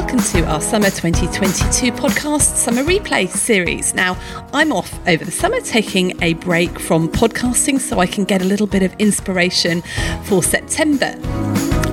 welcome to our Summer 2022 podcast Summer Replay series. Now, I'm off over the summer taking a break from podcasting so I can get a little bit of inspiration for September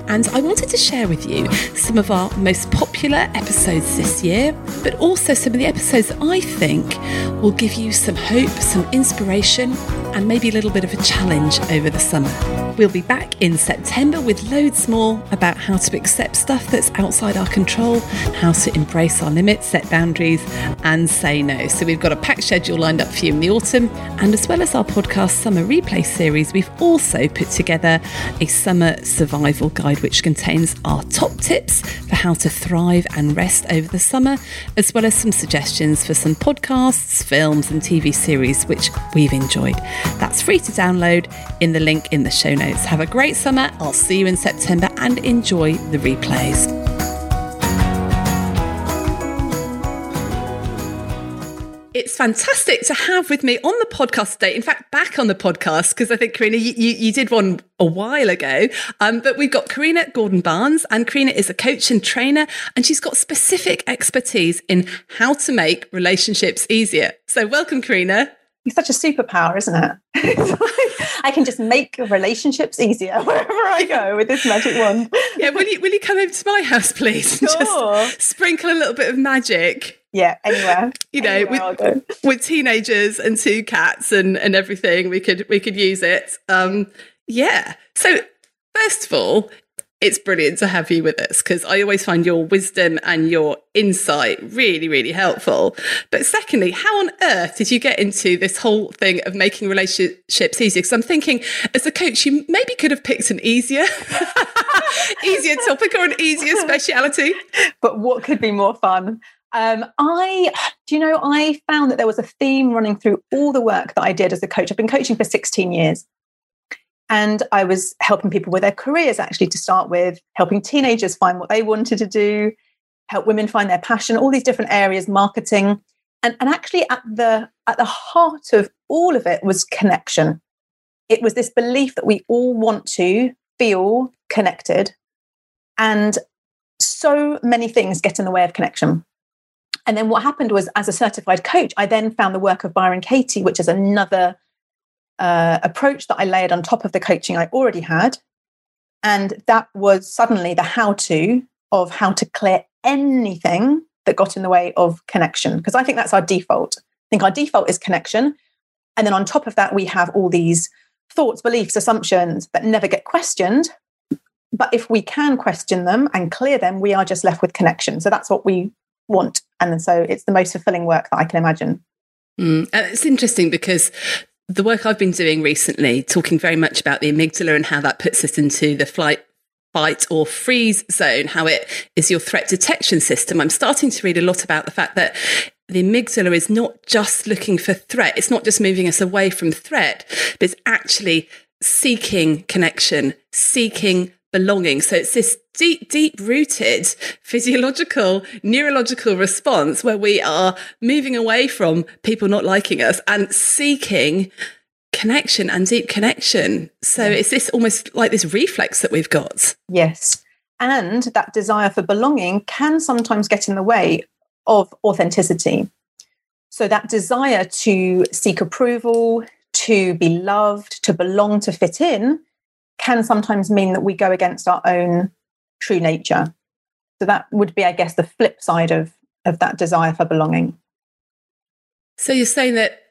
and I wanted to share with you some of our most popular episodes this year, but also some of the episodes I think will give you some hope, some inspiration, and maybe a little bit of a challenge over the summer. We'll be back in September with loads more about how to accept stuff that's outside our control, how to embrace our limits, set boundaries, and say no. So we've got a packed schedule lined up for you in the autumn, and as well as our podcast summer replay series, we've also put together a summer survival guide which contains our top tips for how to thrive and rest over the summer, as well as some suggestions for some podcasts, films, and TV series which we've enjoyed. That's free to download in the link in the show notes. Have a great summer. I'll see you in September and enjoy the replays. It's fantastic to have with me on the podcast today. In fact, back on the podcast, because I think, Karina, you, you, you, did one a while ago. Um, but we've got Karina Gordon Barnes, and Karina is a coach and trainer, and she's got specific expertise in how to make relationships easier. So, welcome, Karina. It's such a superpower, isn't it? I can just make relationships easier wherever I go with this magic wand. yeah, will you will you come over to my house, please? Sure. Just sprinkle a little bit of magic yeah, anywhere. You know, anywhere with, with teenagers and two cats and and everything, we could we could use it. Um, yeah. So first of all, it's brilliant to have you with us because I always find your wisdom and your insight really, really helpful. But secondly, how on earth did you get into this whole thing of making relationships easier? Because I'm thinking, as a coach, you maybe could have picked an easier, easier topic or an easier speciality. But what could be more fun? Um, I, do you know, I found that there was a theme running through all the work that I did as a coach. I've been coaching for 16 years. And I was helping people with their careers actually to start with, helping teenagers find what they wanted to do, help women find their passion, all these different areas, marketing. And, and actually at the at the heart of all of it was connection. It was this belief that we all want to feel connected. And so many things get in the way of connection. And then what happened was, as a certified coach, I then found the work of Byron Katie, which is another uh, approach that I layered on top of the coaching I already had. And that was suddenly the how to of how to clear anything that got in the way of connection. Because I think that's our default. I think our default is connection. And then on top of that, we have all these thoughts, beliefs, assumptions that never get questioned. But if we can question them and clear them, we are just left with connection. So that's what we want. And so it's the most fulfilling work that I can imagine. Mm. it's interesting because the work I've been doing recently, talking very much about the amygdala and how that puts us into the flight, fight, or freeze zone, how it is your threat detection system. I'm starting to read a lot about the fact that the amygdala is not just looking for threat, it's not just moving us away from threat, but it's actually seeking connection, seeking belonging. So it's this deep, deep rooted physiological, neurological response where we are moving away from people not liking us and seeking connection and deep connection. So yeah. it's this almost like this reflex that we've got. Yes. And that desire for belonging can sometimes get in the way of authenticity. So that desire to seek approval, to be loved, to belong, to fit in can sometimes mean that we go against our own true nature. So that would be, I guess, the flip side of, of that desire for belonging. So you're saying that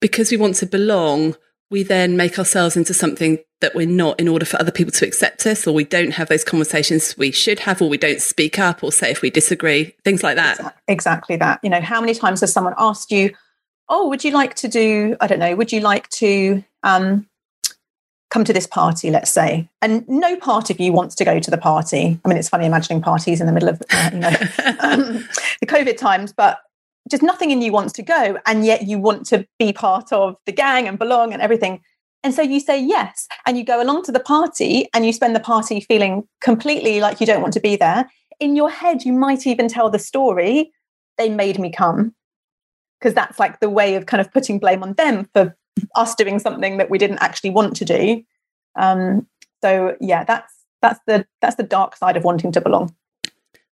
because we want to belong, we then make ourselves into something that we're not in order for other people to accept us, or we don't have those conversations we should have, or we don't speak up or say if we disagree, things like that. Exactly that. You know, how many times has someone asked you, Oh, would you like to do, I don't know, would you like to um, come to this party, let's say, and no part of you wants to go to the party. I mean, it's funny imagining parties in the middle of uh, you know um, the COVID times, but just nothing in you wants to go, and yet you want to be part of the gang and belong and everything. And so you say yes, and you go along to the party, and you spend the party feeling completely like you don't want to be there. In your head, you might even tell the story, they made me come. Because that's like the way of kind of putting blame on them for us doing something that we didn't actually want to do. Um, so yeah, that's that's the that's the dark side of wanting to belong.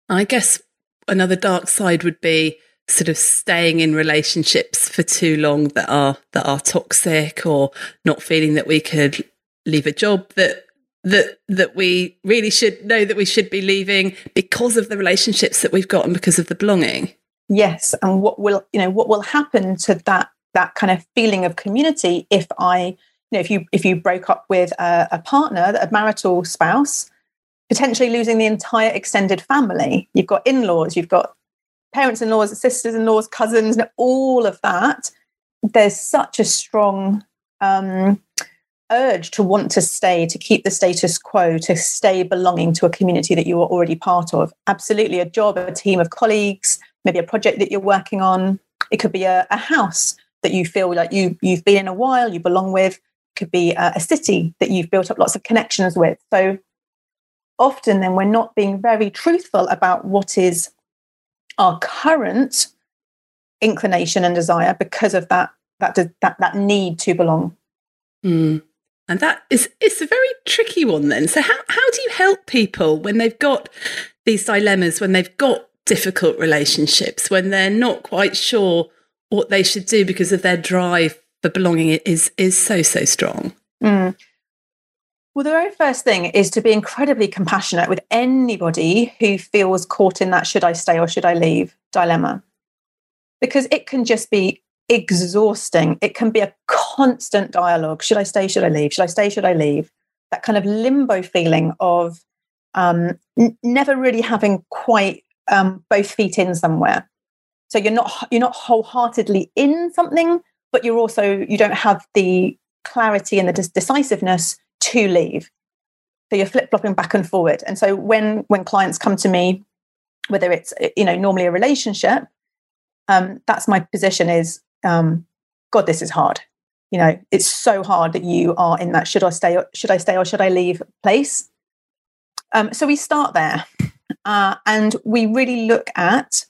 I guess another dark side would be sort of staying in relationships for too long that are that are toxic or not feeling that we could leave a job that that that we really should know that we should be leaving because of the relationships that we've got and because of the belonging yes and what will you know what will happen to that that kind of feeling of community if i you know if you if you broke up with a, a partner a marital spouse potentially losing the entire extended family you've got in-laws you've got parents-in-laws sisters-in-laws cousins and all of that there's such a strong um, urge to want to stay, to keep the status quo, to stay belonging to a community that you are already part of. Absolutely, a job, a team of colleagues, maybe a project that you're working on. It could be a, a house that you feel like you you've been in a while, you belong with. Could be a, a city that you've built up lots of connections with. So often, then we're not being very truthful about what is our current inclination and desire because of that that that that need to belong. Mm. And that is it's a very tricky one then. So how how do you help people when they've got these dilemmas, when they've got difficult relationships, when they're not quite sure what they should do because of their drive for belonging is is so so strong? Mm. Well, the very first thing is to be incredibly compassionate with anybody who feels caught in that should I stay or should I leave dilemma. Because it can just be exhausting. It can be a constant dialogue. Should I stay? Should I leave? Should I stay? Should I leave? That kind of limbo feeling of um, n- never really having quite um, both feet in somewhere. So you're not you're not wholeheartedly in something, but you're also you don't have the clarity and the decisiveness to leave. So you're flip flopping back and forward. And so when when clients come to me, whether it's you know normally a relationship, um, that's my position is um, God, this is hard. You know, it's so hard that you are in that should I stay, or, should I stay, or should I leave place. Um, so we start there, uh, and we really look at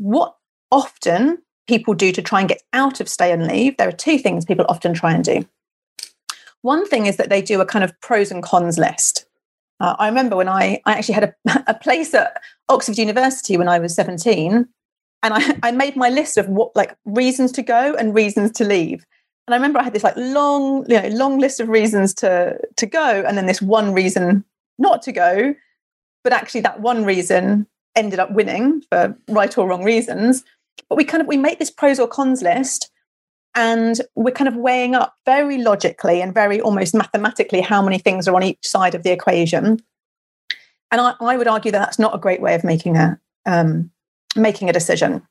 what often people do to try and get out of stay and leave. There are two things people often try and do. One thing is that they do a kind of pros and cons list. Uh, I remember when I, I actually had a, a place at Oxford University when I was 17 and I, I made my list of what like reasons to go and reasons to leave and i remember i had this like long you know long list of reasons to to go and then this one reason not to go but actually that one reason ended up winning for right or wrong reasons but we kind of we make this pros or cons list and we're kind of weighing up very logically and very almost mathematically how many things are on each side of the equation and i, I would argue that that's not a great way of making a um, making a decision.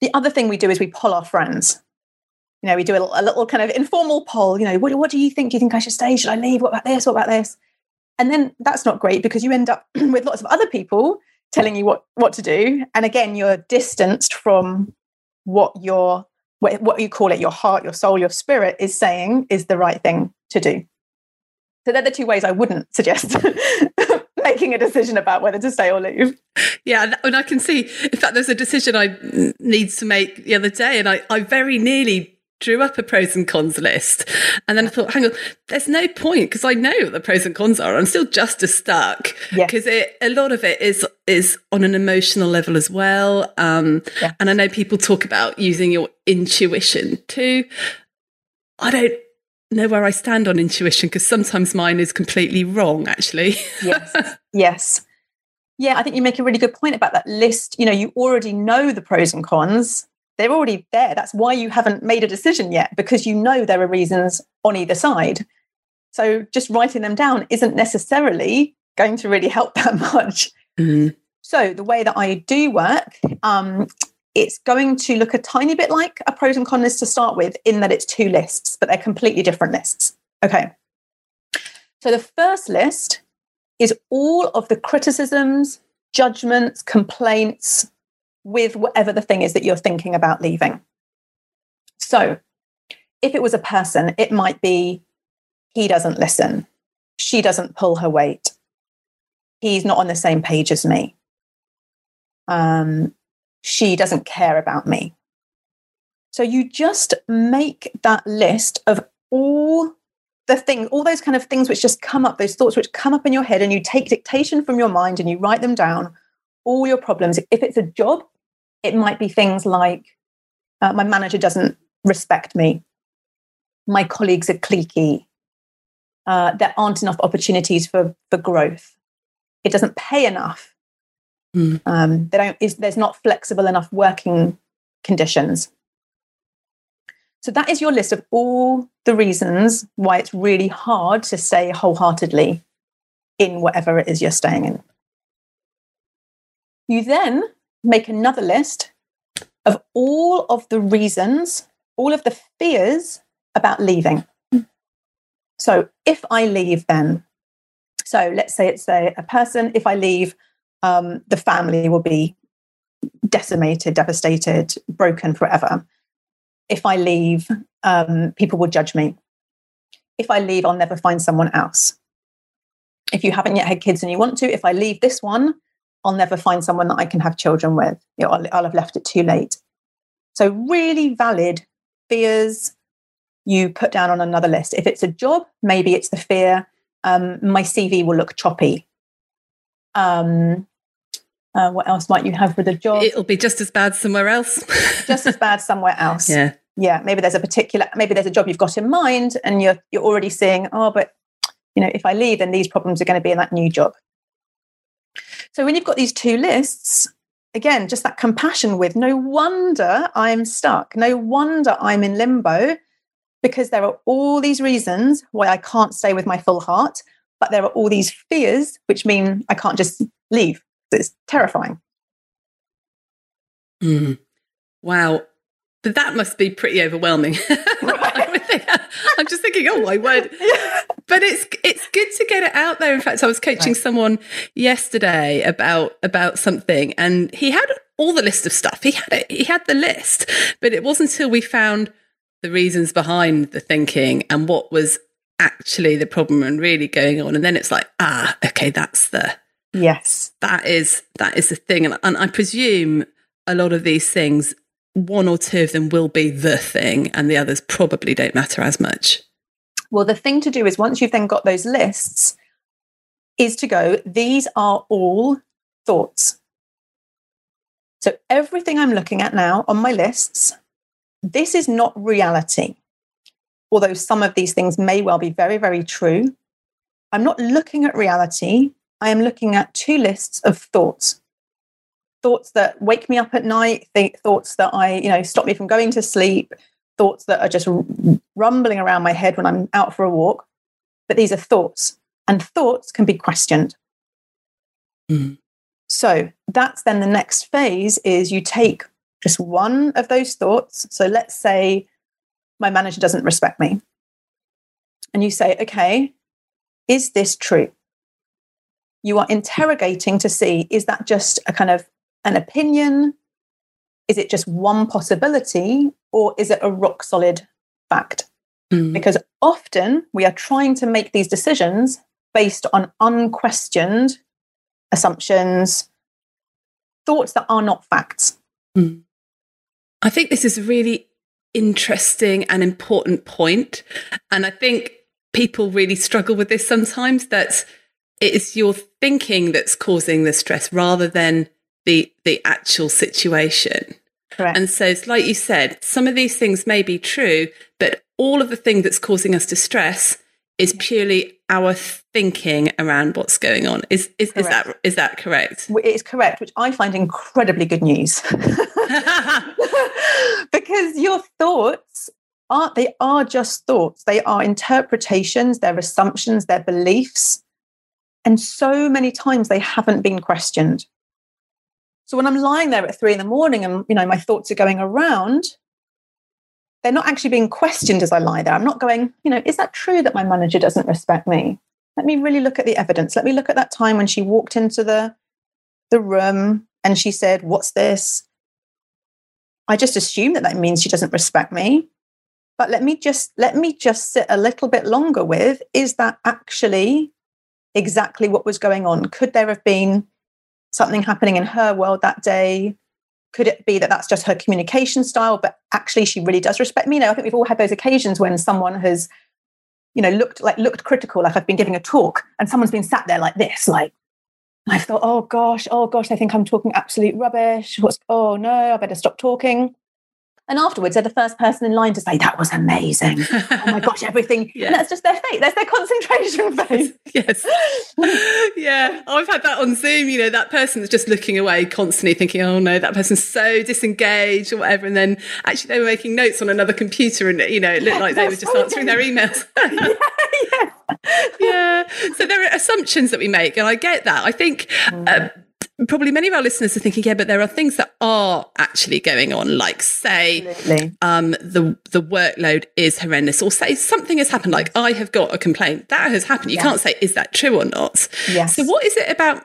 The other thing we do is we poll our friends. You know, we do a, a little kind of informal poll. You know, what, what do you think? Do you think I should stay? Should I leave? What about this? What about this? And then that's not great because you end up with lots of other people telling you what what to do. And again, you're distanced from what your what you call it, your heart, your soul, your spirit is saying is the right thing to do. So they're the two ways I wouldn't suggest making a decision about whether to stay or leave. Yeah, and I can see. In fact, there's a decision I need to make the other day, and I, I very nearly drew up a pros and cons list. And then I thought, hang on, there's no point because I know what the pros and cons are. I'm still just as stuck because yes. a lot of it is is on an emotional level as well. Um. And I know people talk about using your intuition too. I don't know where I stand on intuition because sometimes mine is completely wrong, actually. yes. Yes. Yeah, I think you make a really good point about that list. You know, you already know the pros and cons. They're already there. That's why you haven't made a decision yet, because you know there are reasons on either side. So just writing them down isn't necessarily going to really help that much. Mm-hmm. So the way that I do work um, it's going to look a tiny bit like a pros and cons list to start with, in that it's two lists, but they're completely different lists. Okay. So the first list is all of the criticisms, judgments, complaints with whatever the thing is that you're thinking about leaving. So if it was a person, it might be he doesn't listen, she doesn't pull her weight, he's not on the same page as me. Um, she doesn't care about me. So you just make that list of all the thing, all those kind of things which just come up, those thoughts which come up in your head, and you take dictation from your mind and you write them down, all your problems. If it's a job, it might be things like uh, my manager doesn't respect me, my colleagues are cliquey, uh, there aren't enough opportunities for, for growth, it doesn't pay enough, mm. um, they don't, is, there's not flexible enough working conditions. So that is your list of all the reasons why it's really hard to stay wholeheartedly in whatever it is you're staying in. You then make another list of all of the reasons, all of the fears about leaving. So if I leave, then, so let's say it's a, a person, if I leave, um, the family will be decimated, devastated, broken forever if I leave, um, people will judge me. If I leave, I'll never find someone else. If you haven't yet had kids and you want to, if I leave this one, I'll never find someone that I can have children with. You know, I'll, I'll have left it too late. So, really valid fears you put down on another list. If it's a job, maybe it's the fear um, my CV will look choppy. Um, uh, what else might you have with a job? It'll be just as bad somewhere else. just as bad somewhere else. Yeah. Yeah. Maybe there's a particular, maybe there's a job you've got in mind and you're, you're already seeing, oh, but, you know, if I leave, then these problems are going to be in that new job. So when you've got these two lists, again, just that compassion with no wonder I'm stuck. No wonder I'm in limbo because there are all these reasons why I can't stay with my full heart, but there are all these fears, which mean I can't just leave it's terrifying. Mm. Wow. But that must be pretty overwhelming. I'm just thinking, oh my word. But it's it's good to get it out there. In fact, I was coaching right. someone yesterday about about something and he had all the list of stuff. He had it, he had the list, but it wasn't until we found the reasons behind the thinking and what was actually the problem and really going on. And then it's like, ah, okay, that's the Yes. That is that is the thing. And, and I presume a lot of these things, one or two of them will be the thing, and the others probably don't matter as much. Well, the thing to do is once you've then got those lists, is to go, these are all thoughts. So everything I'm looking at now on my lists, this is not reality. Although some of these things may well be very, very true. I'm not looking at reality. I am looking at two lists of thoughts. Thoughts that wake me up at night, th- thoughts that I, you know, stop me from going to sleep, thoughts that are just rumbling around my head when I'm out for a walk. But these are thoughts, and thoughts can be questioned. Mm. So that's then the next phase is you take just one of those thoughts. So let's say my manager doesn't respect me. And you say, okay, is this true? you are interrogating to see is that just a kind of an opinion? Is it just one possibility? Or is it a rock solid fact? Mm. Because often we are trying to make these decisions based on unquestioned assumptions, thoughts that are not facts. Mm. I think this is a really interesting and important point. And I think people really struggle with this sometimes. That's it's your thinking that's causing the stress rather than the the actual situation. Correct. And so like you said, some of these things may be true, but all of the thing that's causing us distress is purely our thinking around what's going on. Is is, is that is that correct? It's correct, which I find incredibly good news. because your thoughts are they are just thoughts. They are interpretations, they're assumptions, they're beliefs. And so many times they haven't been questioned. So when I'm lying there at three in the morning and you know my thoughts are going around, they're not actually being questioned as I lie there. I'm not going, you know, is that true that my manager doesn't respect me? Let me really look at the evidence. Let me look at that time when she walked into the the room and she said, "What's this?" I just assume that that means she doesn't respect me. But let me just let me just sit a little bit longer with is that actually exactly what was going on. Could there have been something happening in her world that day? Could it be that that's just her communication style, but actually she really does respect me? You know, I think we've all had those occasions when someone has you know, looked like looked critical, like I've been giving a talk and someone's been sat there like this, like I thought, oh gosh, oh gosh, I think I'm talking absolute rubbish. What's oh no, I better stop talking. And afterwards, they're the first person in line to say, that was amazing. oh my gosh, everything. yeah. And that's just their fate. That's their concentration phase. yes. yeah. I've had that on Zoom, you know, that person that's just looking away constantly thinking, oh no, that person's so disengaged or whatever. And then actually they were making notes on another computer and, you know, it looked yeah, like they were just answering their emails. yeah, yeah. yeah. So there are assumptions that we make. And I get that. I think. Mm. Uh, probably many of our listeners are thinking, yeah, but there are things that are actually going on, like say um, the the workload is horrendous, or say something has happened, like I have got a complaint that has happened. You can't say is that true or not. Yes. So what is it about?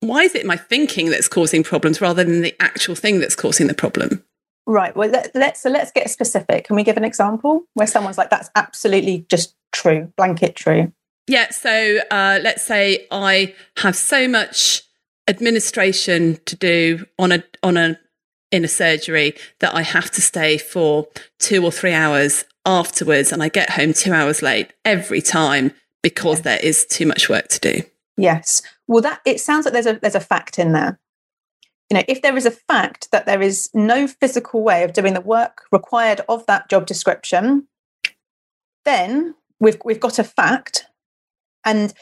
Why is it my thinking that's causing problems rather than the actual thing that's causing the problem? Right. Well, let, us so let's get specific. Can we give an example where someone's like, "That's absolutely just true, blanket true." Yeah. So uh, let's say I have so much administration to do on a on a in a surgery that I have to stay for two or three hours afterwards and I get home two hours late every time because yes. there is too much work to do. Yes. Well that it sounds like there's a there's a fact in there. You know, if there is a fact that there is no physical way of doing the work required of that job description, then we've we've got a fact and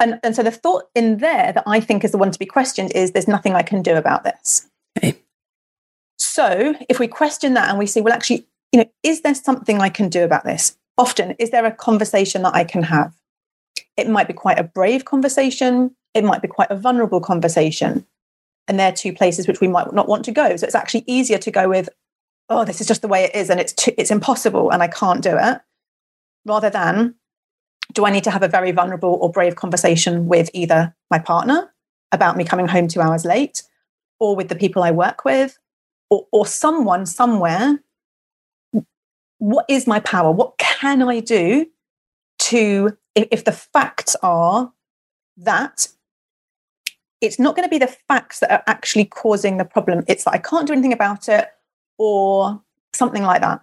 and, and so the thought in there that I think is the one to be questioned is there's nothing I can do about this. Okay. So if we question that and we say, well, actually, you know, is there something I can do about this? Often, is there a conversation that I can have? It might be quite a brave conversation. It might be quite a vulnerable conversation. And they're two places which we might not want to go. So it's actually easier to go with, oh, this is just the way it is and it's, too, it's impossible and I can't do it, rather than, do I need to have a very vulnerable or brave conversation with either my partner about me coming home two hours late, or with the people I work with, or, or someone somewhere? What is my power? What can I do to, if, if the facts are that it's not going to be the facts that are actually causing the problem, it's that I can't do anything about it, or something like that.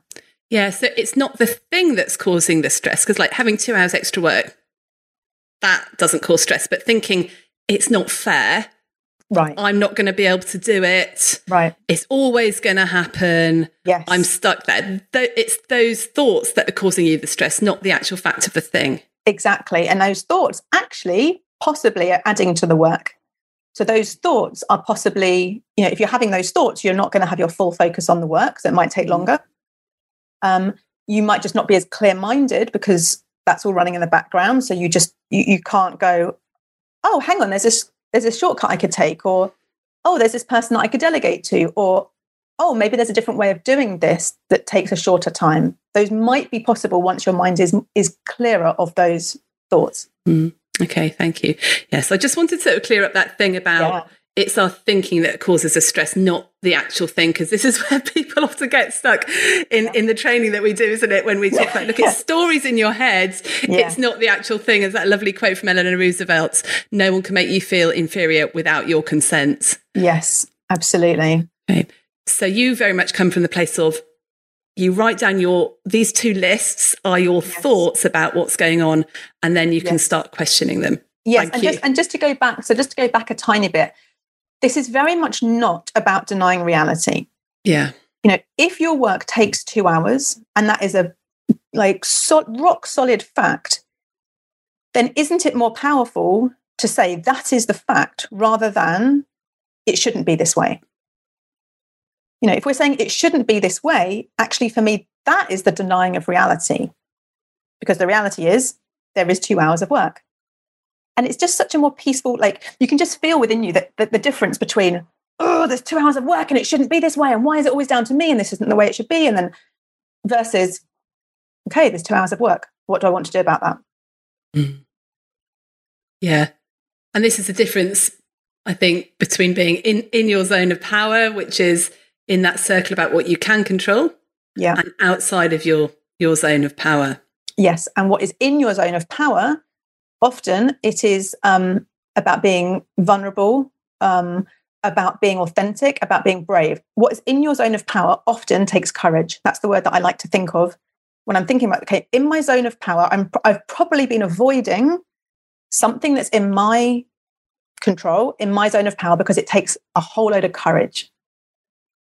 Yeah, so it's not the thing that's causing the stress because, like, having two hours extra work, that doesn't cause stress. But thinking it's not fair, right? I'm not going to be able to do it, right? It's always going to happen. Yes, I'm stuck there. It's those thoughts that are causing you the stress, not the actual fact of the thing. Exactly, and those thoughts actually possibly are adding to the work. So those thoughts are possibly, you know, if you're having those thoughts, you're not going to have your full focus on the work, so it might take mm. longer. Um, you might just not be as clear minded because that's all running in the background. So you just you, you can't go, oh, hang on, there's this there's a shortcut I could take, or oh, there's this person that I could delegate to, or oh, maybe there's a different way of doing this that takes a shorter time. Those might be possible once your mind is is clearer of those thoughts. Mm. Okay, thank you. Yes, I just wanted to clear up that thing about yeah it's our thinking that causes the stress, not the actual thing. Because this is where people often get stuck in, in the training that we do, isn't it? When we talk about, look, it's stories in your head. Yeah. It's not the actual thing. It's that lovely quote from Eleanor Roosevelt no one can make you feel inferior without your consent. Yes, absolutely. Okay. So you very much come from the place of you write down your these two lists are your yes. thoughts about what's going on and then you yes. can start questioning them yes and just, and just to go back so just to go back a tiny bit this is very much not about denying reality. Yeah. You know, if your work takes two hours and that is a like so, rock solid fact, then isn't it more powerful to say that is the fact rather than it shouldn't be this way? You know, if we're saying it shouldn't be this way, actually, for me, that is the denying of reality. Because the reality is there is two hours of work and it's just such a more peaceful like you can just feel within you that, that the difference between oh there's two hours of work and it shouldn't be this way and why is it always down to me and this isn't the way it should be? And then versus okay there's two hours of work. What do i want to do about that? Mm. yeah. And this is the difference i think between being in in your zone of power which is in that circle about what you can control yeah. and outside of your your zone of power. Yes and what is in your zone of power often it is um, about being vulnerable, um, about being authentic, about being brave. What is in your zone of power often takes courage. That's the word that I like to think of. when I'm thinking about, okay, in my zone of power, I'm, I've probably been avoiding something that's in my control, in my zone of power, because it takes a whole load of courage.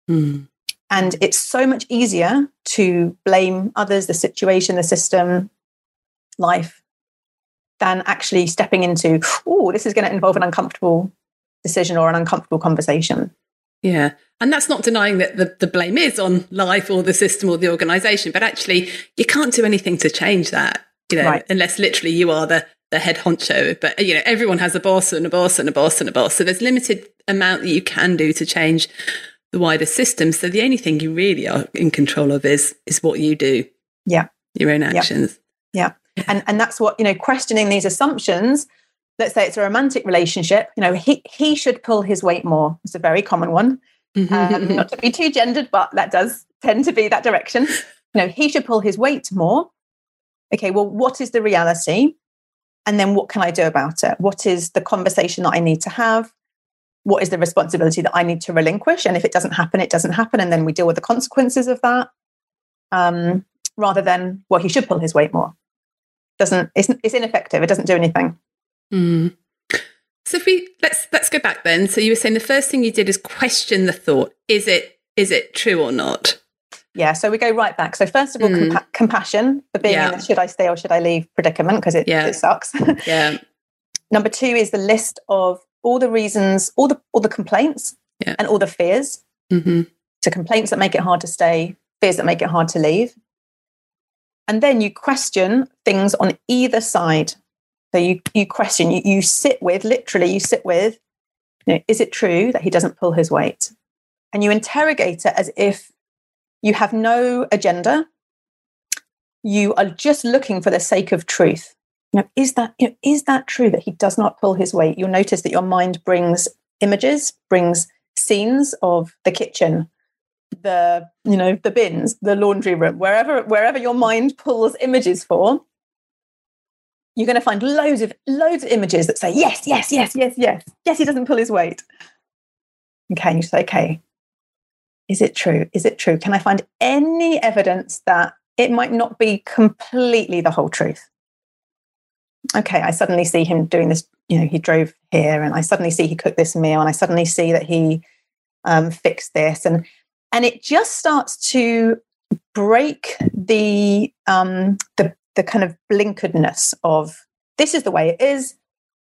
Mm. And it's so much easier to blame others, the situation, the system, life, than actually stepping into, oh, this is going to involve an uncomfortable decision or an uncomfortable conversation. Yeah. And that's not denying that the, the blame is on life or the system or the organization, but actually you can't do anything to change that, you know, right. unless literally you are the, the head honcho. But, you know, everyone has a boss and a boss and a boss and a boss. So there's limited amount that you can do to change the wider system. So the only thing you really are in control of is is what you do. Yeah. Your own actions. Yeah. And and that's what, you know, questioning these assumptions. Let's say it's a romantic relationship, you know, he he should pull his weight more. It's a very common one. Um, not to be too gendered, but that does tend to be that direction. You know, he should pull his weight more. Okay, well, what is the reality? And then what can I do about it? What is the conversation that I need to have? what is the responsibility that I need to relinquish? And if it doesn't happen, it doesn't happen. And then we deal with the consequences of that um, rather than, well, he should pull his weight more. Doesn't, it's, it's ineffective. It doesn't do anything. Mm. So if we, let's, let's go back then. So you were saying the first thing you did is question the thought. Is it, is it true or not? Yeah, so we go right back. So first of all, mm. compa- compassion for being yeah. in a should I stay or should I leave predicament because it, yeah. it sucks. yeah. Number two is the list of all the reasons, all the all the complaints yeah. and all the fears. Mm-hmm. So complaints that make it hard to stay, fears that make it hard to leave. And then you question things on either side. So you you question, you, you sit with, literally, you sit with, you know, is it true that he doesn't pull his weight? And you interrogate it as if you have no agenda. You are just looking for the sake of truth you know, is that you know, is that true that he does not pull his weight? You'll notice that your mind brings images, brings scenes of the kitchen, the you know the bins, the laundry room, wherever wherever your mind pulls images for. You're going to find loads of loads of images that say yes, yes, yes, yes, yes, yes. He doesn't pull his weight. Okay, and you say, okay, is it true? Is it true? Can I find any evidence that it might not be completely the whole truth? okay, I suddenly see him doing this. You know, he drove here, and I suddenly see he cooked this meal, and I suddenly see that he um, fixed this, and and it just starts to break the um, the the kind of blinkeredness of this is the way it is,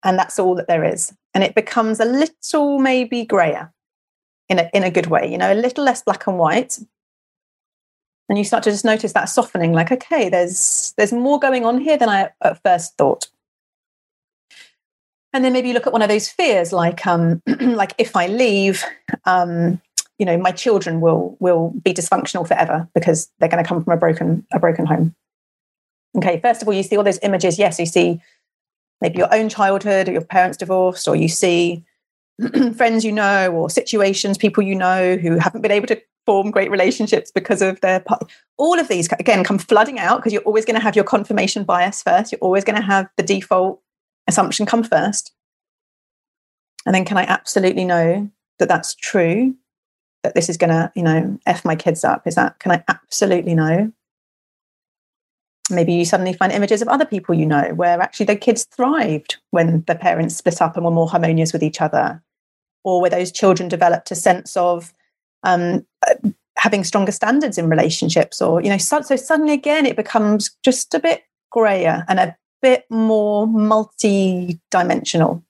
and that's all that there is, and it becomes a little maybe grayer in a in a good way, you know, a little less black and white. And you start to just notice that softening, like, okay, there's there's more going on here than I at first thought and then maybe you look at one of those fears like um like if i leave um you know my children will will be dysfunctional forever because they're going to come from a broken a broken home okay first of all you see all those images yes you see maybe your own childhood or your parents divorced or you see friends you know or situations people you know who haven't been able to form great relationships because of their all of these again come flooding out because you're always going to have your confirmation bias first you're always going to have the default assumption come first? And then can I absolutely know that that's true? That this is going to, you know, F my kids up? Is that, can I absolutely know? Maybe you suddenly find images of other people you know where actually their kids thrived when the parents split up and were more harmonious with each other, or where those children developed a sense of um, having stronger standards in relationships, or you know, so, so suddenly again it becomes just a bit grayer and a bit more multi-dimensional.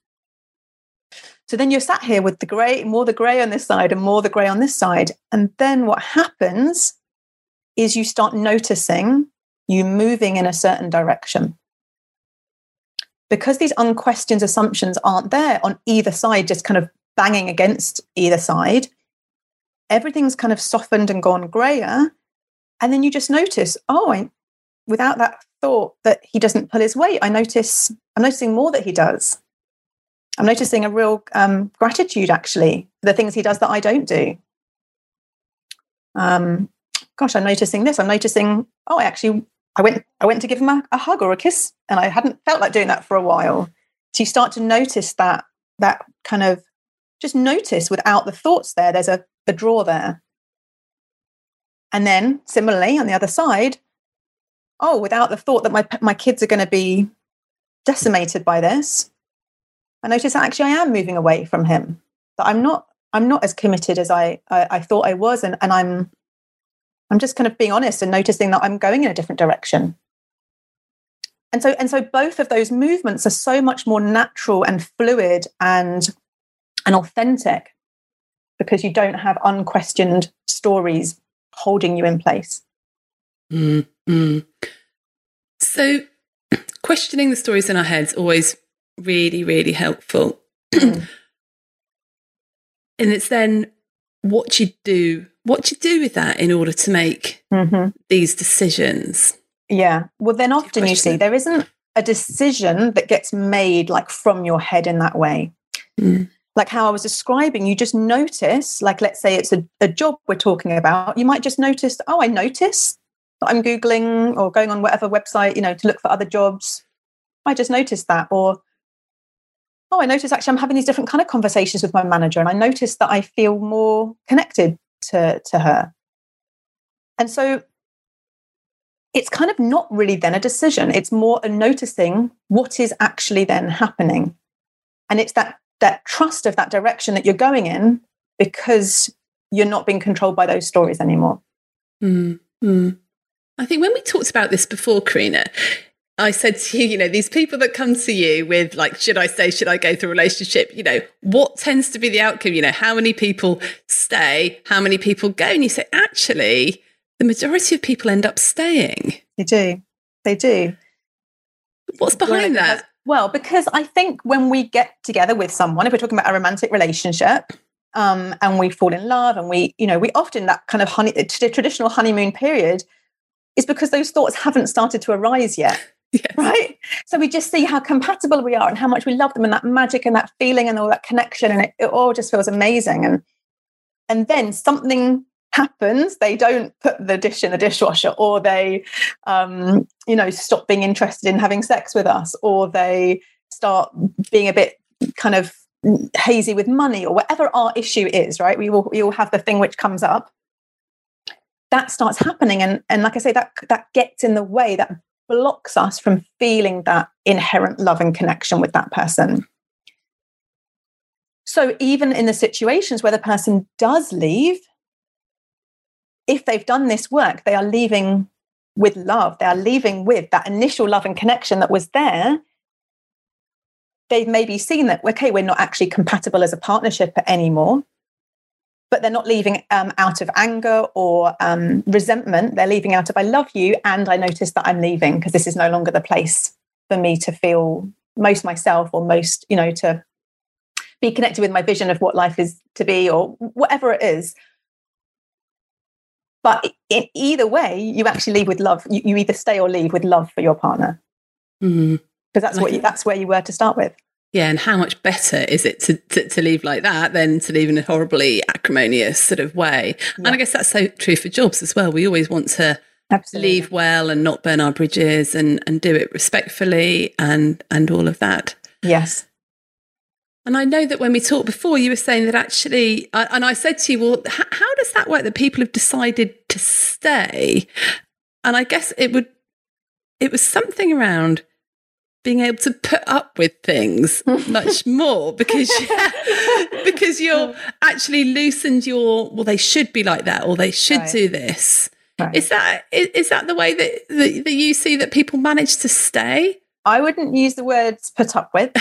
So then you're sat here with the grey, more the grey on this side and more the grey on this side. And then what happens is you start noticing you moving in a certain direction. Because these unquestioned assumptions aren't there on either side, just kind of banging against either side, everything's kind of softened and gone grayer. And then you just notice, oh, I, without that thought that he doesn't pull his weight, I notice I'm noticing more that he does. I'm noticing a real um, gratitude actually for the things he does that I don't do. Um, gosh, I'm noticing this. I'm noticing. Oh, I actually I went I went to give him a, a hug or a kiss, and I hadn't felt like doing that for a while. So you start to notice that that kind of just notice without the thoughts there. There's a, a draw there. And then similarly on the other side, oh, without the thought that my my kids are going to be decimated by this, I notice that actually I am moving away from him. That I'm not I'm not as committed as I I, I thought I was, and and I'm I'm just kind of being honest and noticing that I'm going in a different direction. And so and so both of those movements are so much more natural and fluid and and authentic because you don't have unquestioned stories holding you in place. Mm-hmm. So, questioning the stories in our heads always really, really helpful. And it's then what you do, what you do with that in order to make mm-hmm. these decisions. Yeah. Well, then often you see there isn't a decision that gets made like from your head in that way. Mm like how I was describing, you just notice, like let's say it's a, a job we're talking about, you might just notice, oh, I notice that I'm Googling or going on whatever website, you know, to look for other jobs. I just noticed that. Or, oh, I noticed actually I'm having these different kind of conversations with my manager and I noticed that I feel more connected to, to her. And so it's kind of not really then a decision. It's more a noticing what is actually then happening. And it's that that trust of that direction that you're going in because you're not being controlled by those stories anymore. Mm-hmm. I think when we talked about this before, Karina, I said to you, you know, these people that come to you with, like, should I stay? Should I go through a relationship? You know, what tends to be the outcome? You know, how many people stay? How many people go? And you say, actually, the majority of people end up staying. They do. They do. What's behind that? Well, because I think when we get together with someone, if we're talking about a romantic relationship, um, and we fall in love, and we, you know, we often that kind of honey, traditional honeymoon period is because those thoughts haven't started to arise yet. Yes. Right. So we just see how compatible we are and how much we love them and that magic and that feeling and all that connection. And it, it all just feels amazing. And and then something happens they don't put the dish in the dishwasher or they um, you know stop being interested in having sex with us or they start being a bit kind of hazy with money or whatever our issue is right we will we all have the thing which comes up that starts happening and and like i say that that gets in the way that blocks us from feeling that inherent love and connection with that person so even in the situations where the person does leave if they've done this work, they are leaving with love. They are leaving with that initial love and connection that was there. They've maybe seen that, okay, we're not actually compatible as a partnership anymore, but they're not leaving um, out of anger or um, resentment. They're leaving out of, I love you, and I notice that I'm leaving because this is no longer the place for me to feel most myself or most, you know, to be connected with my vision of what life is to be or whatever it is. But in either way, you actually leave with love. You, you either stay or leave with love for your partner. Because mm-hmm. that's what you, that's where you were to start with. Yeah, and how much better is it to, to, to, leave like that than to leave in a horribly acrimonious sort of way? Yeah. And I guess that's so true for jobs as well. We always want to Absolutely. leave well and not burn our bridges and, and do it respectfully and and all of that. Yes. And I know that when we talked before, you were saying that actually, and I said to you, well, how, how does that work that people have decided to stay? And I guess it would, it was something around being able to put up with things much more because because you're actually loosened your well they should be like that or they should right. do this right. is that is, is, that the way that, that that you see that people manage to stay I wouldn't use the words put up with.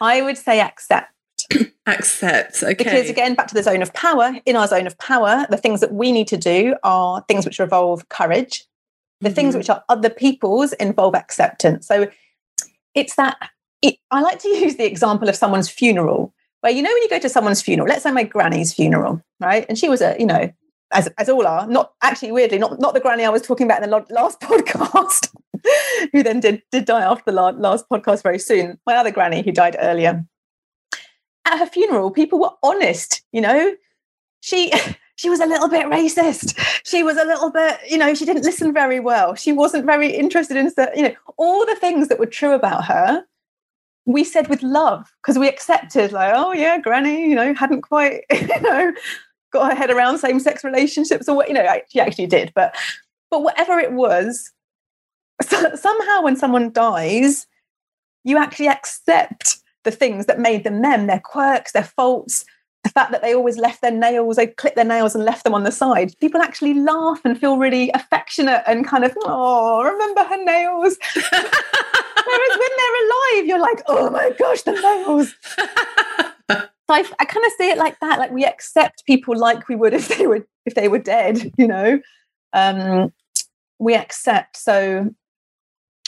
I would say accept. accept. Okay. Because again, back to the zone of power, in our zone of power, the things that we need to do are things which involve courage. The mm-hmm. things which are other people's involve acceptance. So it's that it, I like to use the example of someone's funeral, where you know when you go to someone's funeral, let's say my granny's funeral, right? And she was a, you know, as, as all are, not actually weirdly, not, not the granny I was talking about in the last podcast, who then did, did die after the last podcast very soon. My other granny who died earlier. At her funeral, people were honest, you know. She she was a little bit racist. She was a little bit, you know, she didn't listen very well. She wasn't very interested in, you know, all the things that were true about her. We said with love because we accepted, like, oh yeah, Granny, you know, hadn't quite, you know, got her head around same sex relationships or what, you know, she actually did. But But whatever it was, so, somehow when someone dies, you actually accept the things that made them them, their quirks, their faults, the fact that they always left their nails, they clipped their nails and left them on the side. People actually laugh and feel really affectionate and kind of, oh, remember her nails. Whereas when they're alive, you're like, oh my gosh, the nails. so I, I kind of see it like that. Like we accept people like we would if they were if they were dead, you know. Um, we accept. So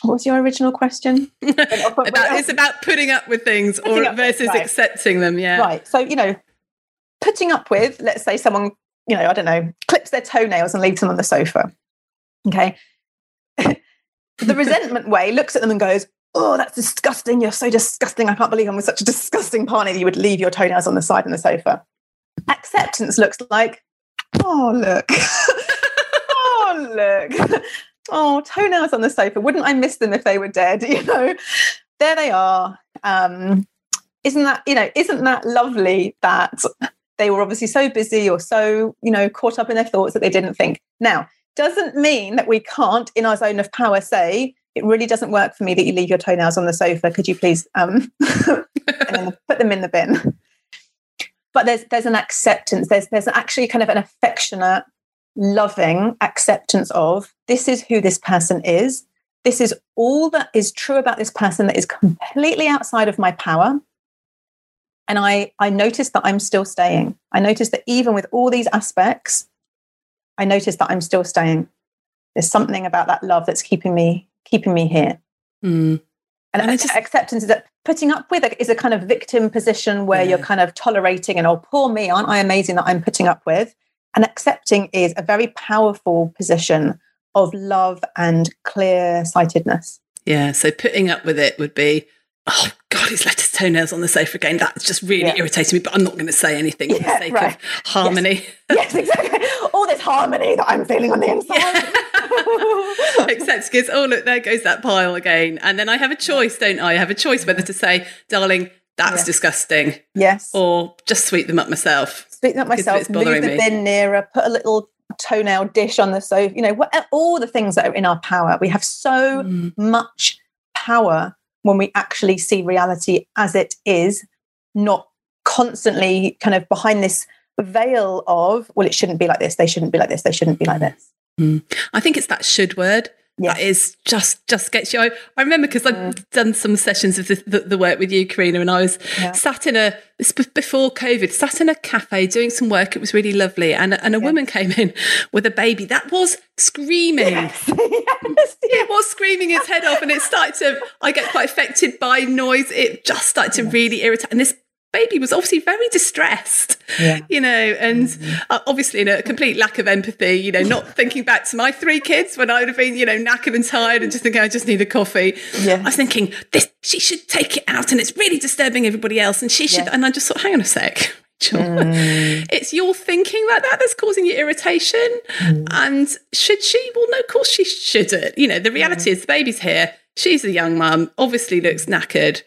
what was your original question? about, it's about putting up with things or versus right. accepting them. Yeah. Right. So, you know, putting up with, let's say someone, you know, I don't know, clips their toenails and leaves them on the sofa. Okay. the resentment way looks at them and goes, Oh, that's disgusting. You're so disgusting. I can't believe I'm with such a disgusting partner that you would leave your toenails on the side on the sofa. Acceptance looks like, Oh, look. oh, look oh, toenails on the sofa. Wouldn't I miss them if they were dead? You know, there they are. Um, isn't that, you know, isn't that lovely that they were obviously so busy or so, you know, caught up in their thoughts that they didn't think. Now, doesn't mean that we can't, in our zone of power, say, it really doesn't work for me that you leave your toenails on the sofa. Could you please um, put them in the bin? But there's there's an acceptance. There's there's actually kind of an affectionate loving acceptance of this is who this person is. This is all that is true about this person that is completely outside of my power. And I, I notice that I'm still staying. I notice that even with all these aspects, I notice that I'm still staying. There's something about that love that's keeping me keeping me here. Mm. And, and just, acceptance is that putting up with it is a kind of victim position where yeah. you're kind of tolerating and oh poor me, aren't I amazing that I'm putting up with? And accepting is a very powerful position of love and clear sightedness. Yeah. So putting up with it would be, oh God, he's left his toenails on the sofa again. That's just really yeah. irritating me, but I'm not going to say anything for the sake right. of harmony. Yes. yes, exactly. All this harmony that I'm feeling on the inside. Yeah. Except because, oh, look, there goes that pile again. And then I have a choice, don't I? I have a choice whether to say, darling, that's disgusting. Yes. Or just sweep them up myself. Sweep them up myself, move the me. bin nearer, put a little toenail dish on the sofa, you know, what, all the things that are in our power. We have so mm. much power when we actually see reality as it is, not constantly kind of behind this veil of, well, it shouldn't be like this, they shouldn't be like this, they shouldn't be like this. Mm. I think it's that should word yeah. that is just just gets you. I, I remember because I've mm. done some sessions of the, the, the, work with you, Corrina, and I was yeah. sat in a before COVID, sat in a cafe doing some work. It was really lovely, and and a woman came in with a baby that was screaming. Yes. yes. It was screaming its head off, and it started to. I get quite affected by noise. It just started to really irritate, and this baby was obviously very distressed, yeah. you know, and mm-hmm. uh, obviously in a complete lack of empathy, you know, not thinking back to my three kids when I would have been, you know, knackered and tired and just thinking, I just need a coffee. Yeah. I was thinking, this, she should take it out and it's really disturbing everybody else. And she should, yeah. and I just thought, hang on a sec. Mm. It's your thinking like that that's causing you irritation. Mm. And should she? Well, no, of course she shouldn't. You know, the reality is the baby's here. She's a young mum, obviously looks knackered.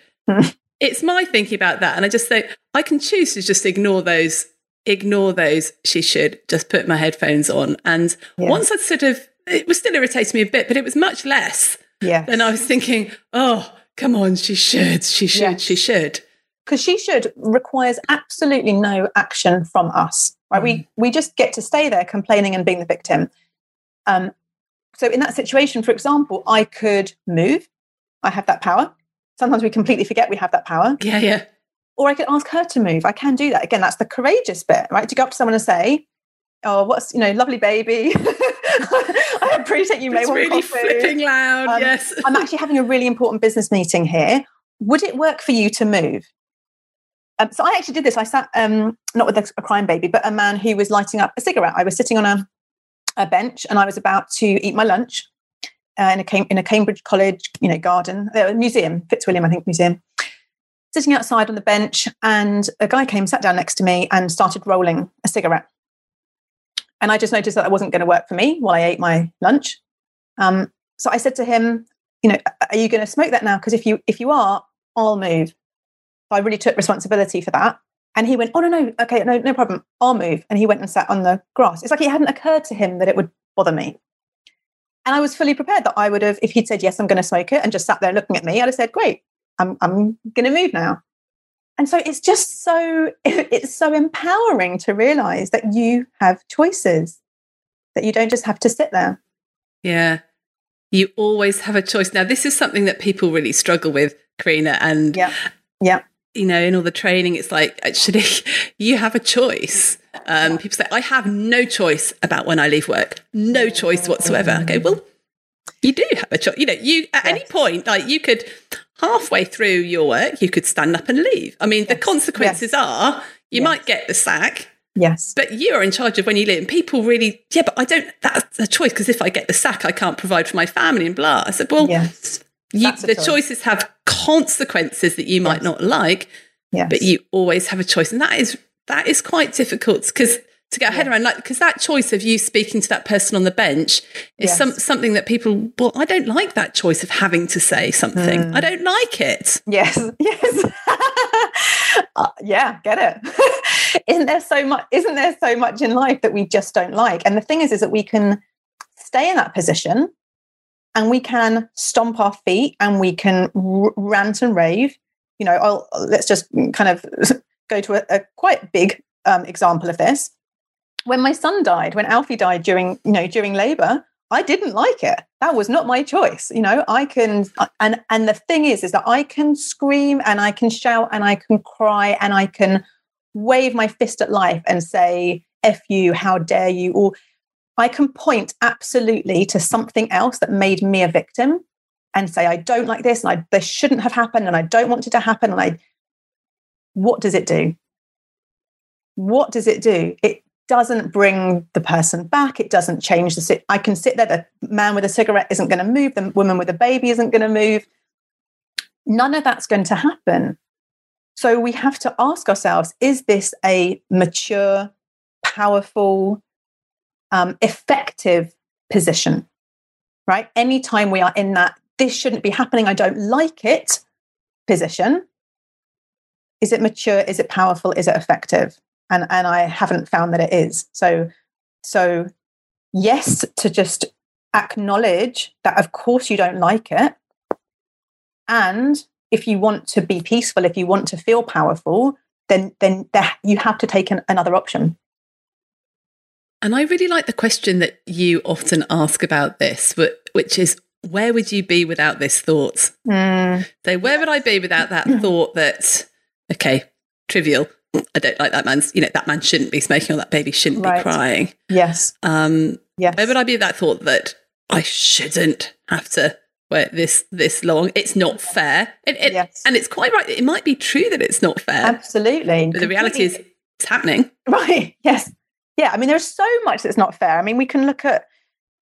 It's my thinking about that. And I just say, I can choose to just ignore those, ignore those. She should just put my headphones on. And yes. once I sort of, it was still irritating me a bit, but it was much less Yeah. than I was thinking, oh, come on, she should, she should, yes. she should. Because she should requires absolutely no action from us. Right? Mm. We we just get to stay there complaining and being the victim. Um, so in that situation, for example, I could move. I have that power sometimes we completely forget we have that power. Yeah, yeah. Or I could ask her to move. I can do that. Again, that's the courageous bit, right? To go up to someone and say, "Oh, what's you know, lovely baby. I appreciate you. May it's want really coffee. flipping loud. Um, yes, I'm actually having a really important business meeting here. Would it work for you to move? Um, so I actually did this. I sat um, not with a, a crying baby, but a man who was lighting up a cigarette. I was sitting on a, a bench and I was about to eat my lunch uh, in a in a Cambridge College, you know, garden, uh, museum, Fitzwilliam, I think, museum. Sitting outside on the bench, and a guy came, sat down next to me, and started rolling a cigarette. And I just noticed that that wasn't going to work for me while I ate my lunch. Um, so I said to him, "You know, are you going to smoke that now? Because if you if you are, I'll move." So I really took responsibility for that. And he went, "Oh no, no, okay, no, no problem. I'll move." And he went and sat on the grass. It's like it hadn't occurred to him that it would bother me. And I was fully prepared that I would have, if he'd said, yes, I'm going to smoke it and just sat there looking at me, I'd have said, great, I'm, I'm going to move now. And so it's just so, it's so empowering to realize that you have choices, that you don't just have to sit there. Yeah. You always have a choice. Now, this is something that people really struggle with, Corrina. And yeah. Yeah you know, in all the training, it's like actually you have a choice. Um, people say, I have no choice about when I leave work, no choice whatsoever. Okay, well, you do have a choice. You know, you at yes. any point, like you could halfway through your work, you could stand up and leave. I mean, yes. the consequences yes. are you might get the sack. Yes. But you are in charge of when you leave. And people really, yeah, but I don't, that's a choice because if I get the sack, I can't provide for my family and blah. I said, well, yes. You, the choice. choices have consequences that you might not like, yes. but you always have a choice, and that is that is quite difficult because to get ahead yeah. around like because that choice of you speaking to that person on the bench is yes. some, something that people well i don't like that choice of having to say something mm. i don't like it yes yes uh, yeah get it isn't there so much isn't there so much in life that we just don't like and the thing is is that we can stay in that position and we can stomp our feet and we can r- rant and rave. You know, I'll, let's just kind of go to a, a quite big um, example of this. When my son died, when Alfie died during, you know, during labor, I didn't like it. That was not my choice. You know, I can, and and the thing is, is that I can scream and I can shout and I can cry and I can wave my fist at life and say, "F you! How dare you!" Or I can point absolutely to something else that made me a victim and say, I don't like this and I, this shouldn't have happened and I don't want it to happen. And I, what does it do? What does it do? It doesn't bring the person back. It doesn't change the sit. I can sit there. The man with a cigarette isn't going to move. The woman with a baby isn't going to move. None of that's going to happen. So we have to ask ourselves: Is this a mature, powerful, um, effective position, right? Anytime we are in that, this shouldn't be happening, I don't like it position, is it mature? Is it powerful? Is it effective? And, and I haven't found that it is. So, so yes, to just acknowledge that, of course, you don't like it. And if you want to be peaceful, if you want to feel powerful, then then there, you have to take an, another option. And I really like the question that you often ask about this, which is where would you be without this thought? Mm. So, where would I be without that thought that, okay, trivial, I don't like that man's, you know, that man shouldn't be smoking or that baby shouldn't right. be crying. Yes. Um, yes. Where would I be that thought that I shouldn't have to wait this this long? It's not fair. It, it, yes. And it's quite right. It might be true that it's not fair. Absolutely. But the reality is it's happening. Right. Yes yeah, I mean, there's so much that's not fair. I mean, we can look at,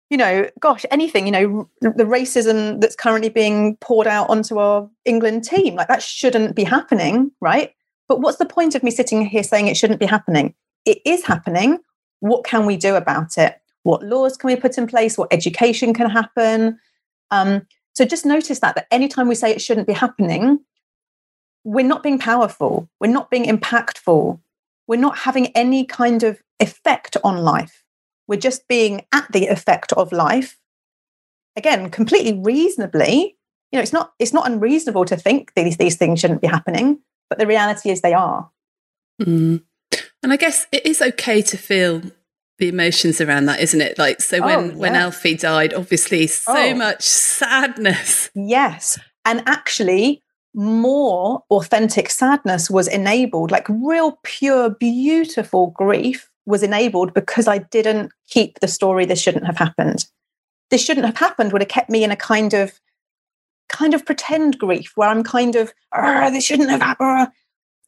you know, gosh, anything, you know, the racism that's currently being poured out onto our England team, like that shouldn't be happening, right? But what's the point of me sitting here saying it shouldn't be happening? It is happening. What can we do about it? What laws can we put in place? What education can happen? Um, so just notice that that anytime we say it shouldn't be happening, we're not being powerful. We're not being impactful we're not having any kind of effect on life. We're just being at the effect of life. Again, completely reasonably. You know, it's not it's not unreasonable to think these these things shouldn't be happening, but the reality is they are. Mm. And I guess it is okay to feel the emotions around that, isn't it? Like so when oh, yeah. when Alfie died, obviously so oh. much sadness. Yes. And actually, more authentic sadness was enabled, like real, pure, beautiful grief was enabled because I didn't keep the story this shouldn't have happened. This shouldn't have happened would have kept me in a kind of kind of pretend grief where I'm kind of, this shouldn't have happened.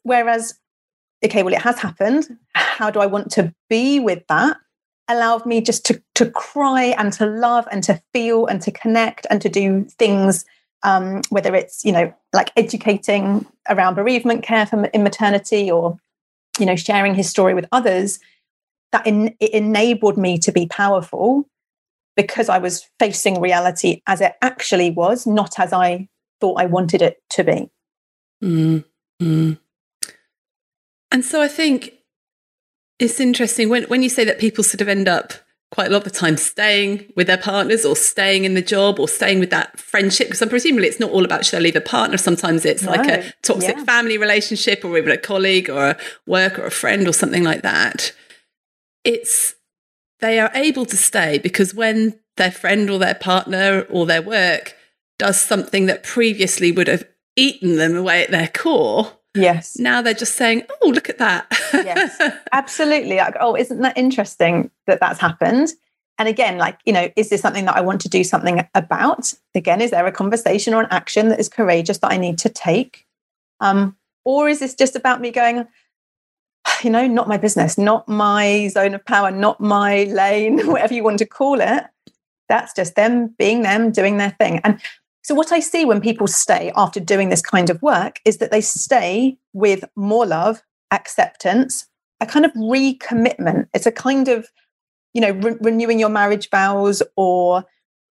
Whereas, okay, well, it has happened. How do I want to be with that? Allowed me just to to cry and to love and to feel and to connect and to do things um, whether it's you know like educating around bereavement care for, in maternity or you know sharing his story with others that in, it enabled me to be powerful because i was facing reality as it actually was not as i thought i wanted it to be mm-hmm. and so i think it's interesting when, when you say that people sort of end up quite a lot of the time staying with their partners or staying in the job or staying with that friendship because I'm presumably it's not all about should I leave a partner sometimes it's no. like a toxic yeah. family relationship or even a colleague or a work or a friend or something like that it's they are able to stay because when their friend or their partner or their work does something that previously would have eaten them away at their core Yes. Now they're just saying, "Oh, look at that." yes, absolutely. Like, oh, isn't that interesting that that's happened? And again, like, you know, is this something that I want to do something about? Again, is there a conversation or an action that is courageous that I need to take? Um, or is this just about me going, you know, not my business, not my zone of power, not my lane, whatever you want to call it? That's just them being them, doing their thing. And so, what I see when people stay after doing this kind of work is that they stay with more love, acceptance, a kind of recommitment. It's a kind of, you know, re- renewing your marriage vows or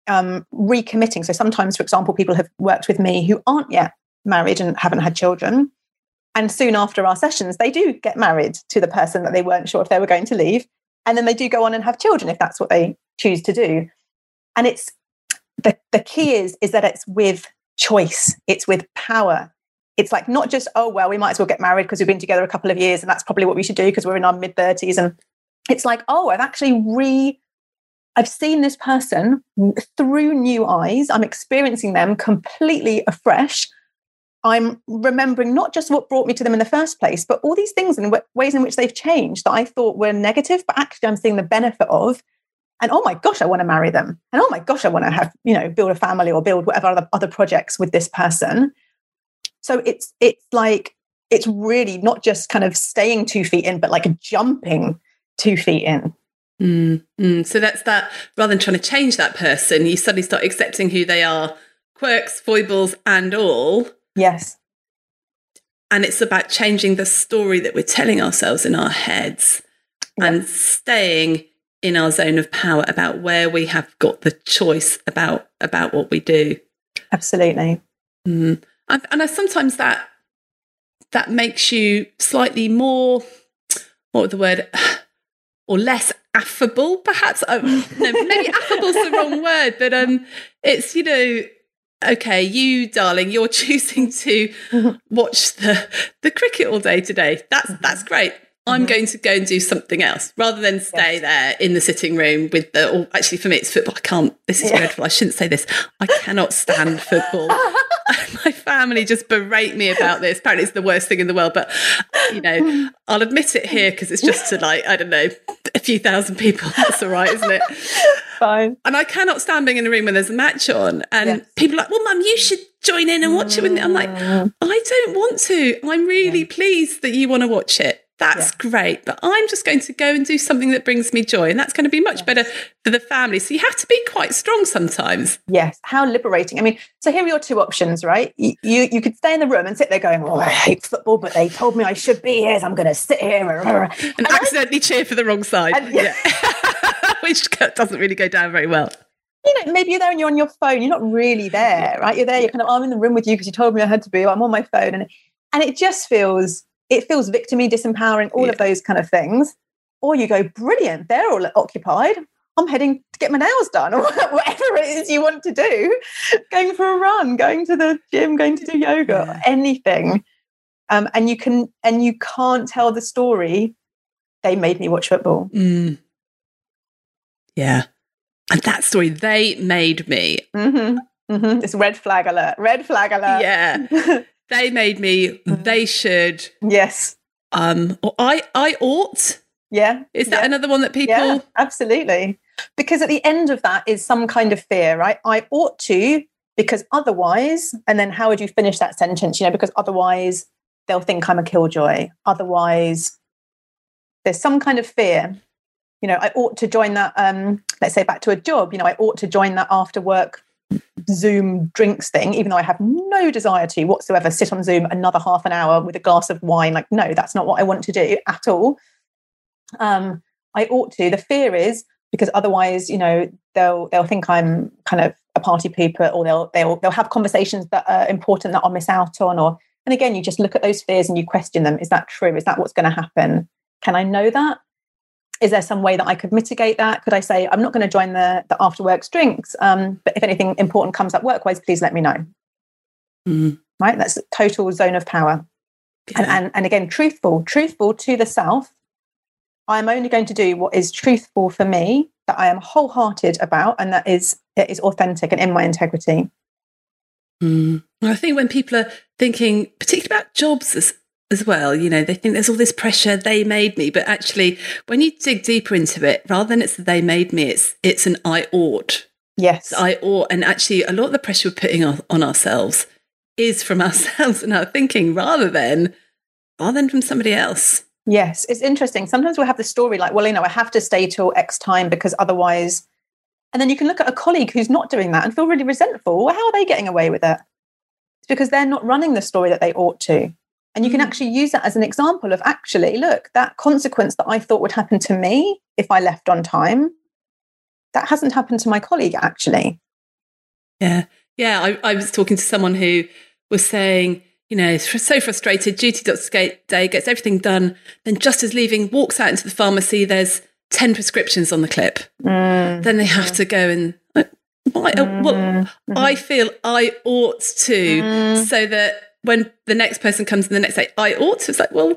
um, recommitting. So, sometimes, for example, people have worked with me who aren't yet married and haven't had children. And soon after our sessions, they do get married to the person that they weren't sure if they were going to leave. And then they do go on and have children if that's what they choose to do. And it's the, the key is is that it's with choice. It's with power. It's like not just oh well we might as well get married because we've been together a couple of years and that's probably what we should do because we're in our mid 30s and it's like oh i've actually re i've seen this person through new eyes. I'm experiencing them completely afresh i'm remembering not just what brought me to them in the first place but all these things and ways in which they've changed that i thought were negative but actually i'm seeing the benefit of. And oh my gosh i want to marry them. And oh my gosh i want to have you know build a family or build whatever other, other projects with this person. So it's it's like it's really not just kind of staying two feet in but like jumping two feet in. Mm, mm. so that's that rather than trying to change that person you suddenly start accepting who they are quirks foibles and all yes. And it's about changing the story that we're telling ourselves in our heads and staying in our zone of power about where we have got the choice about about what we do. Absolutely. Mm. and, and I, sometimes that that makes you slightly more what the word? Or less affable perhaps? Um, no, maybe affable is the wrong word but um it's you know okay you darling you're choosing to watch the the cricket all day today. That's that's great I'm mm-hmm. going to go and do something else rather than stay yes. there in the sitting room with the, or actually for me, it's football. I can't, this is yeah. dreadful. I shouldn't say this. I cannot stand football. My family just berate me about this. Apparently, it's the worst thing in the world, but you know, I'll admit it here because it's just to like, I don't know, a few thousand people. That's all right, isn't it? Fine. And I cannot stand being in a room when there's a match on and yes. people are like, well, mum, you should join in and watch it. I'm like, mm. I don't want to. I'm really yeah. pleased that you want to watch it that's yeah. great. But I'm just going to go and do something that brings me joy. And that's going to be much yes. better for the family. So you have to be quite strong sometimes. Yes. How liberating. I mean, so here are your two options, right? You, you, you could stay in the room and sit there going, Oh, I hate football, but they told me I should be here. So I'm going to sit here and, and accidentally I, cheer for the wrong side. And, yeah. Which doesn't really go down very well you know, maybe you're there and you're on your phone. You're not really there, right? You're there. You're kind of, I'm in the room with you because you told me I had to be. I'm on my phone, and and it just feels it feels victimy, disempowering, all yeah. of those kind of things. Or you go, brilliant, they're all occupied. I'm heading to get my nails done or whatever it is you want to do, going for a run, going to the gym, going to do yoga, yeah. anything. Um, and you can and you can't tell the story. They made me watch football. Mm. Yeah, and that story they made me. Mm-hmm. Mm-hmm. It's red flag alert. Red flag alert. Yeah. They made me. Mm-hmm. They should. Yes. Um. Or I. I ought. Yeah. Is that yeah. another one that people? Yeah, absolutely. Because at the end of that is some kind of fear, right? I ought to, because otherwise, and then how would you finish that sentence? You know, because otherwise they'll think I'm a killjoy. Otherwise, there's some kind of fear. You know, I ought to join that. Um, let's say back to a job. You know, I ought to join that after work Zoom drinks thing, even though I have no desire to whatsoever sit on Zoom another half an hour with a glass of wine. Like, no, that's not what I want to do at all. Um, I ought to. The fear is because otherwise, you know, they'll they'll think I'm kind of a party pooper, or they'll they'll they'll have conversations that are important that I'll miss out on. Or and again, you just look at those fears and you question them. Is that true? Is that what's going to happen? Can I know that? Is there some way that I could mitigate that? Could I say, I'm not going to join the, the after works drinks, um, but if anything important comes up work wise, please let me know. Mm. Right? That's total zone of power. Yeah. And, and, and again, truthful, truthful to the self. I'm only going to do what is truthful for me, that I am wholehearted about, and that is it is authentic and in my integrity. Mm. I think when people are thinking, particularly about jobs as, well, you know, they think there's all this pressure, they made me. But actually, when you dig deeper into it, rather than it's they made me, it's it's an I ought. Yes. I ought. And actually, a lot of the pressure we're putting on, on ourselves is from ourselves and our thinking rather than rather than from somebody else. Yes, it's interesting. Sometimes we'll have the story like, well, you know, I have to stay till X time because otherwise. And then you can look at a colleague who's not doing that and feel really resentful. Well, how are they getting away with it? It's because they're not running the story that they ought to. And you can Mm. actually use that as an example of actually, look, that consequence that I thought would happen to me if I left on time, that hasn't happened to my colleague actually. Yeah. Yeah. I, I was talking to someone who was saying, you know, so frustrated, duty day, gets everything done, then just as leaving, walks out into the pharmacy, there's 10 prescriptions on the clip. Mm. Then they have to go and, why, uh, well, Mhm. I feel I ought to, Mm. so that when the next person comes in the next day, I ought to. It's like, well,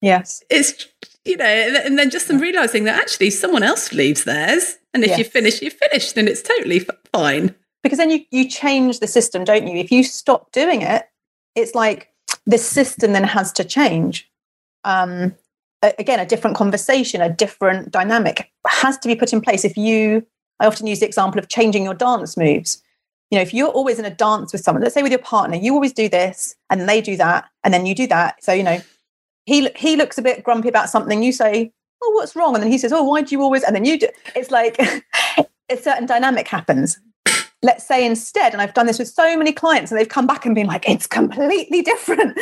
Yes. it's, you know, and then just them realizing that actually someone else leaves theirs. And if Yes. you finish, you finish, then it's totally fine. because then you you change the system don't you if you stop doing it it's like the system then has to change um again a different conversation a different dynamic has to be put in place if you i often use the example of changing your dance moves you know if you're always in a dance with someone let's say with your partner you always do this and they do that and then you do that. So you know he he looks a bit grumpy about something you say oh what's wrong? And then he says oh why do you always and then you do it's like a certain dynamic happens. Let's say instead, and I've done this with so many clients, and they've come back and been like, it's completely different.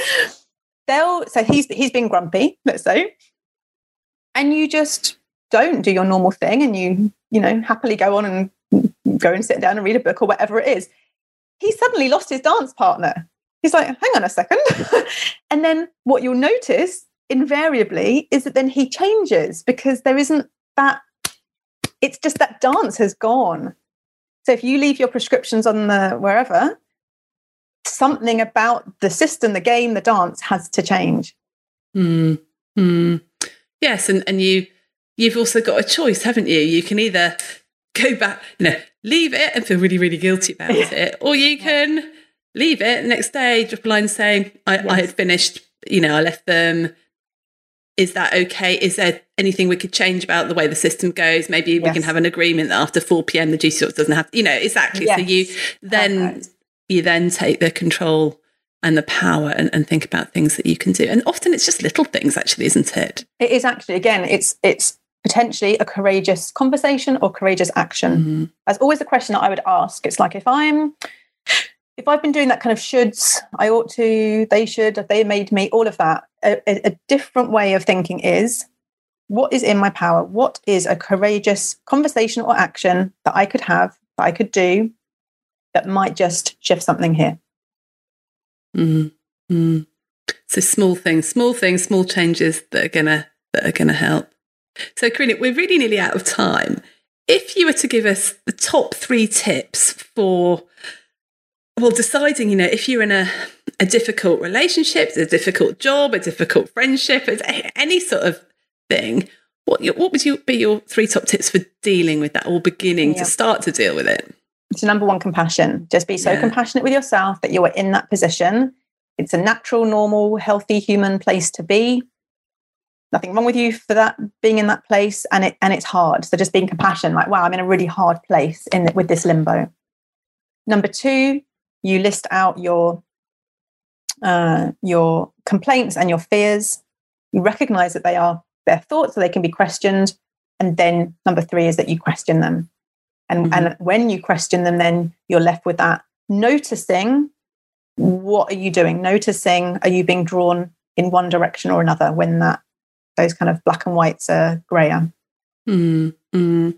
They'll so he's he's been grumpy, let's say, and you just don't do your normal thing, and you you know happily go on and go and sit down and read a book or whatever it is. He suddenly lost his dance partner. He's like, hang on a second, and then what you'll notice invariably is that then he changes because there isn't that. It's just that dance has gone. So if you leave your prescriptions on the wherever, something about the system, the game, the dance has to change. Hmm. Hmm. Yes, and, and you you've also got a choice, haven't you? You can either go back, you know, leave it and feel really, really guilty about Yeah. it, or you can leave it the next day, drop a line saying, I, I had finished, you know, I left them. Is that okay? Is there anything we could change about the way the system goes? Maybe we can have an agreement that after 4 p.m. the duty sort doesn't have, you know, exactly. So you then Perfect. you then take the control and the power and, and think about things that you can do. And often it's just little things, actually, isn't it? It is actually again, it's it's potentially a courageous conversation or courageous action. Mhm. That's always a question that I would ask. It's like if I'm if I've been doing that kind of shoulds, I ought to, they should, if they made me, all of that. A, a, different way of thinking is what is in my power? What is a courageous conversation or action that I could have, that I could do, that might just shift something here? Mm. Mm. So small things, small things, small changes that are gonna that are gonna help. So Corrina, we're really nearly out of time. If you were to give us the top three tips for well deciding, you know, if you're in a a difficult relationship, a difficult job, a difficult friendship, any sort of thing, what what would you be your three top tips for dealing with that or beginning Yeah. to start to deal with it? So number one, compassion. Just be so Yeah. compassionate with yourself that you are in that position. It's a natural, normal, healthy human place to be. Nothing wrong with you for that being in that place, and it and it's hard. So just being compassionate, like wow, I'm in a really hard place in with this limbo. Number two, you list out your uh, your complaints and your fears. You recognize that they are their thoughts, so they can be questioned. And then number three is that you question them. And, Mhm. and when you question them, then you're left with that noticing what are you doing? Noticing are you being drawn in one direction or another when that those kind of black and whites are grayer. Mm, mm.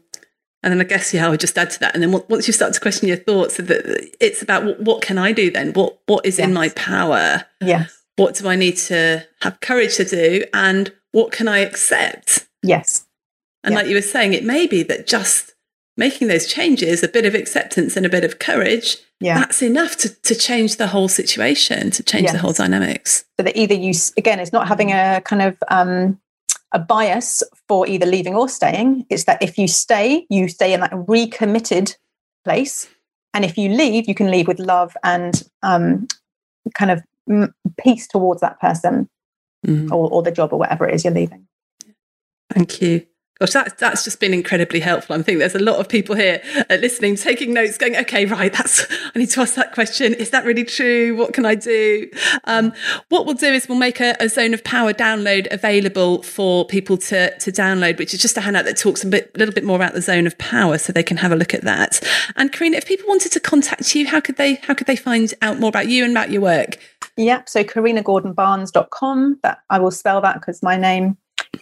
And then I guess yeah, I would just add to that. And then once you start to question your thoughts, that it's about what, what can I do then? What what is in my power? Yes. What do I need to have courage to do? And what can I accept? Yes. And like you were saying, it may be that just making those changes, a bit of acceptance and a bit of courage, yeah. that's enough to, to change the whole situation, to change yes. the whole dynamics. So that either you, again, it's not having a kind of um, a bias for either leaving or staying. It's that if you stay, you stay in that recommitted place. And if you leave, you can leave with love and um, kind of peace towards that person mm-hmm. or, or the job or whatever it is you're leaving. Thank you. Gosh, that, that's just been incredibly helpful. I think there's a lot of people here uh, listening, taking notes, going, okay, right, that's, I need to ask that question. Is that really true? What can I do? Um, what we'll do is we'll make a, a, zone of power download available for people to, to download, which is just a handout that talks a bit, little bit more about the zone of power so they can have a look at that. And Corrina, if people wanted to contact you, how could they, how could they find out more about you and about your work? Yeah, so corrinagordonbarnes.com. That I will spell that because my name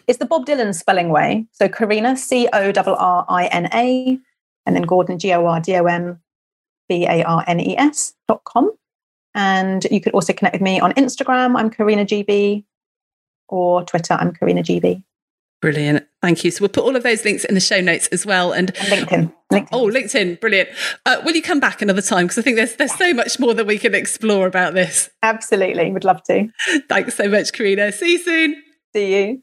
is the Bob Dylan spelling way. So Corrina, C O R R I N A, and then Gordon, G O R D O N B A R N E S dot com. And you could also connect with me on Instagram. I'm Corrina GB, or Twitter. I'm Corrina GB. Brilliant. Thank you. So we'll put all of those links in the show notes as well. And, and LinkedIn. LinkedIn. Oh, LinkedIn. Brilliant. Uh, will you come back another time? Because I think there's there's so much more that we can explore about this. Absolutely. Would love to. Thanks so much, Corrina. See you soon. See you.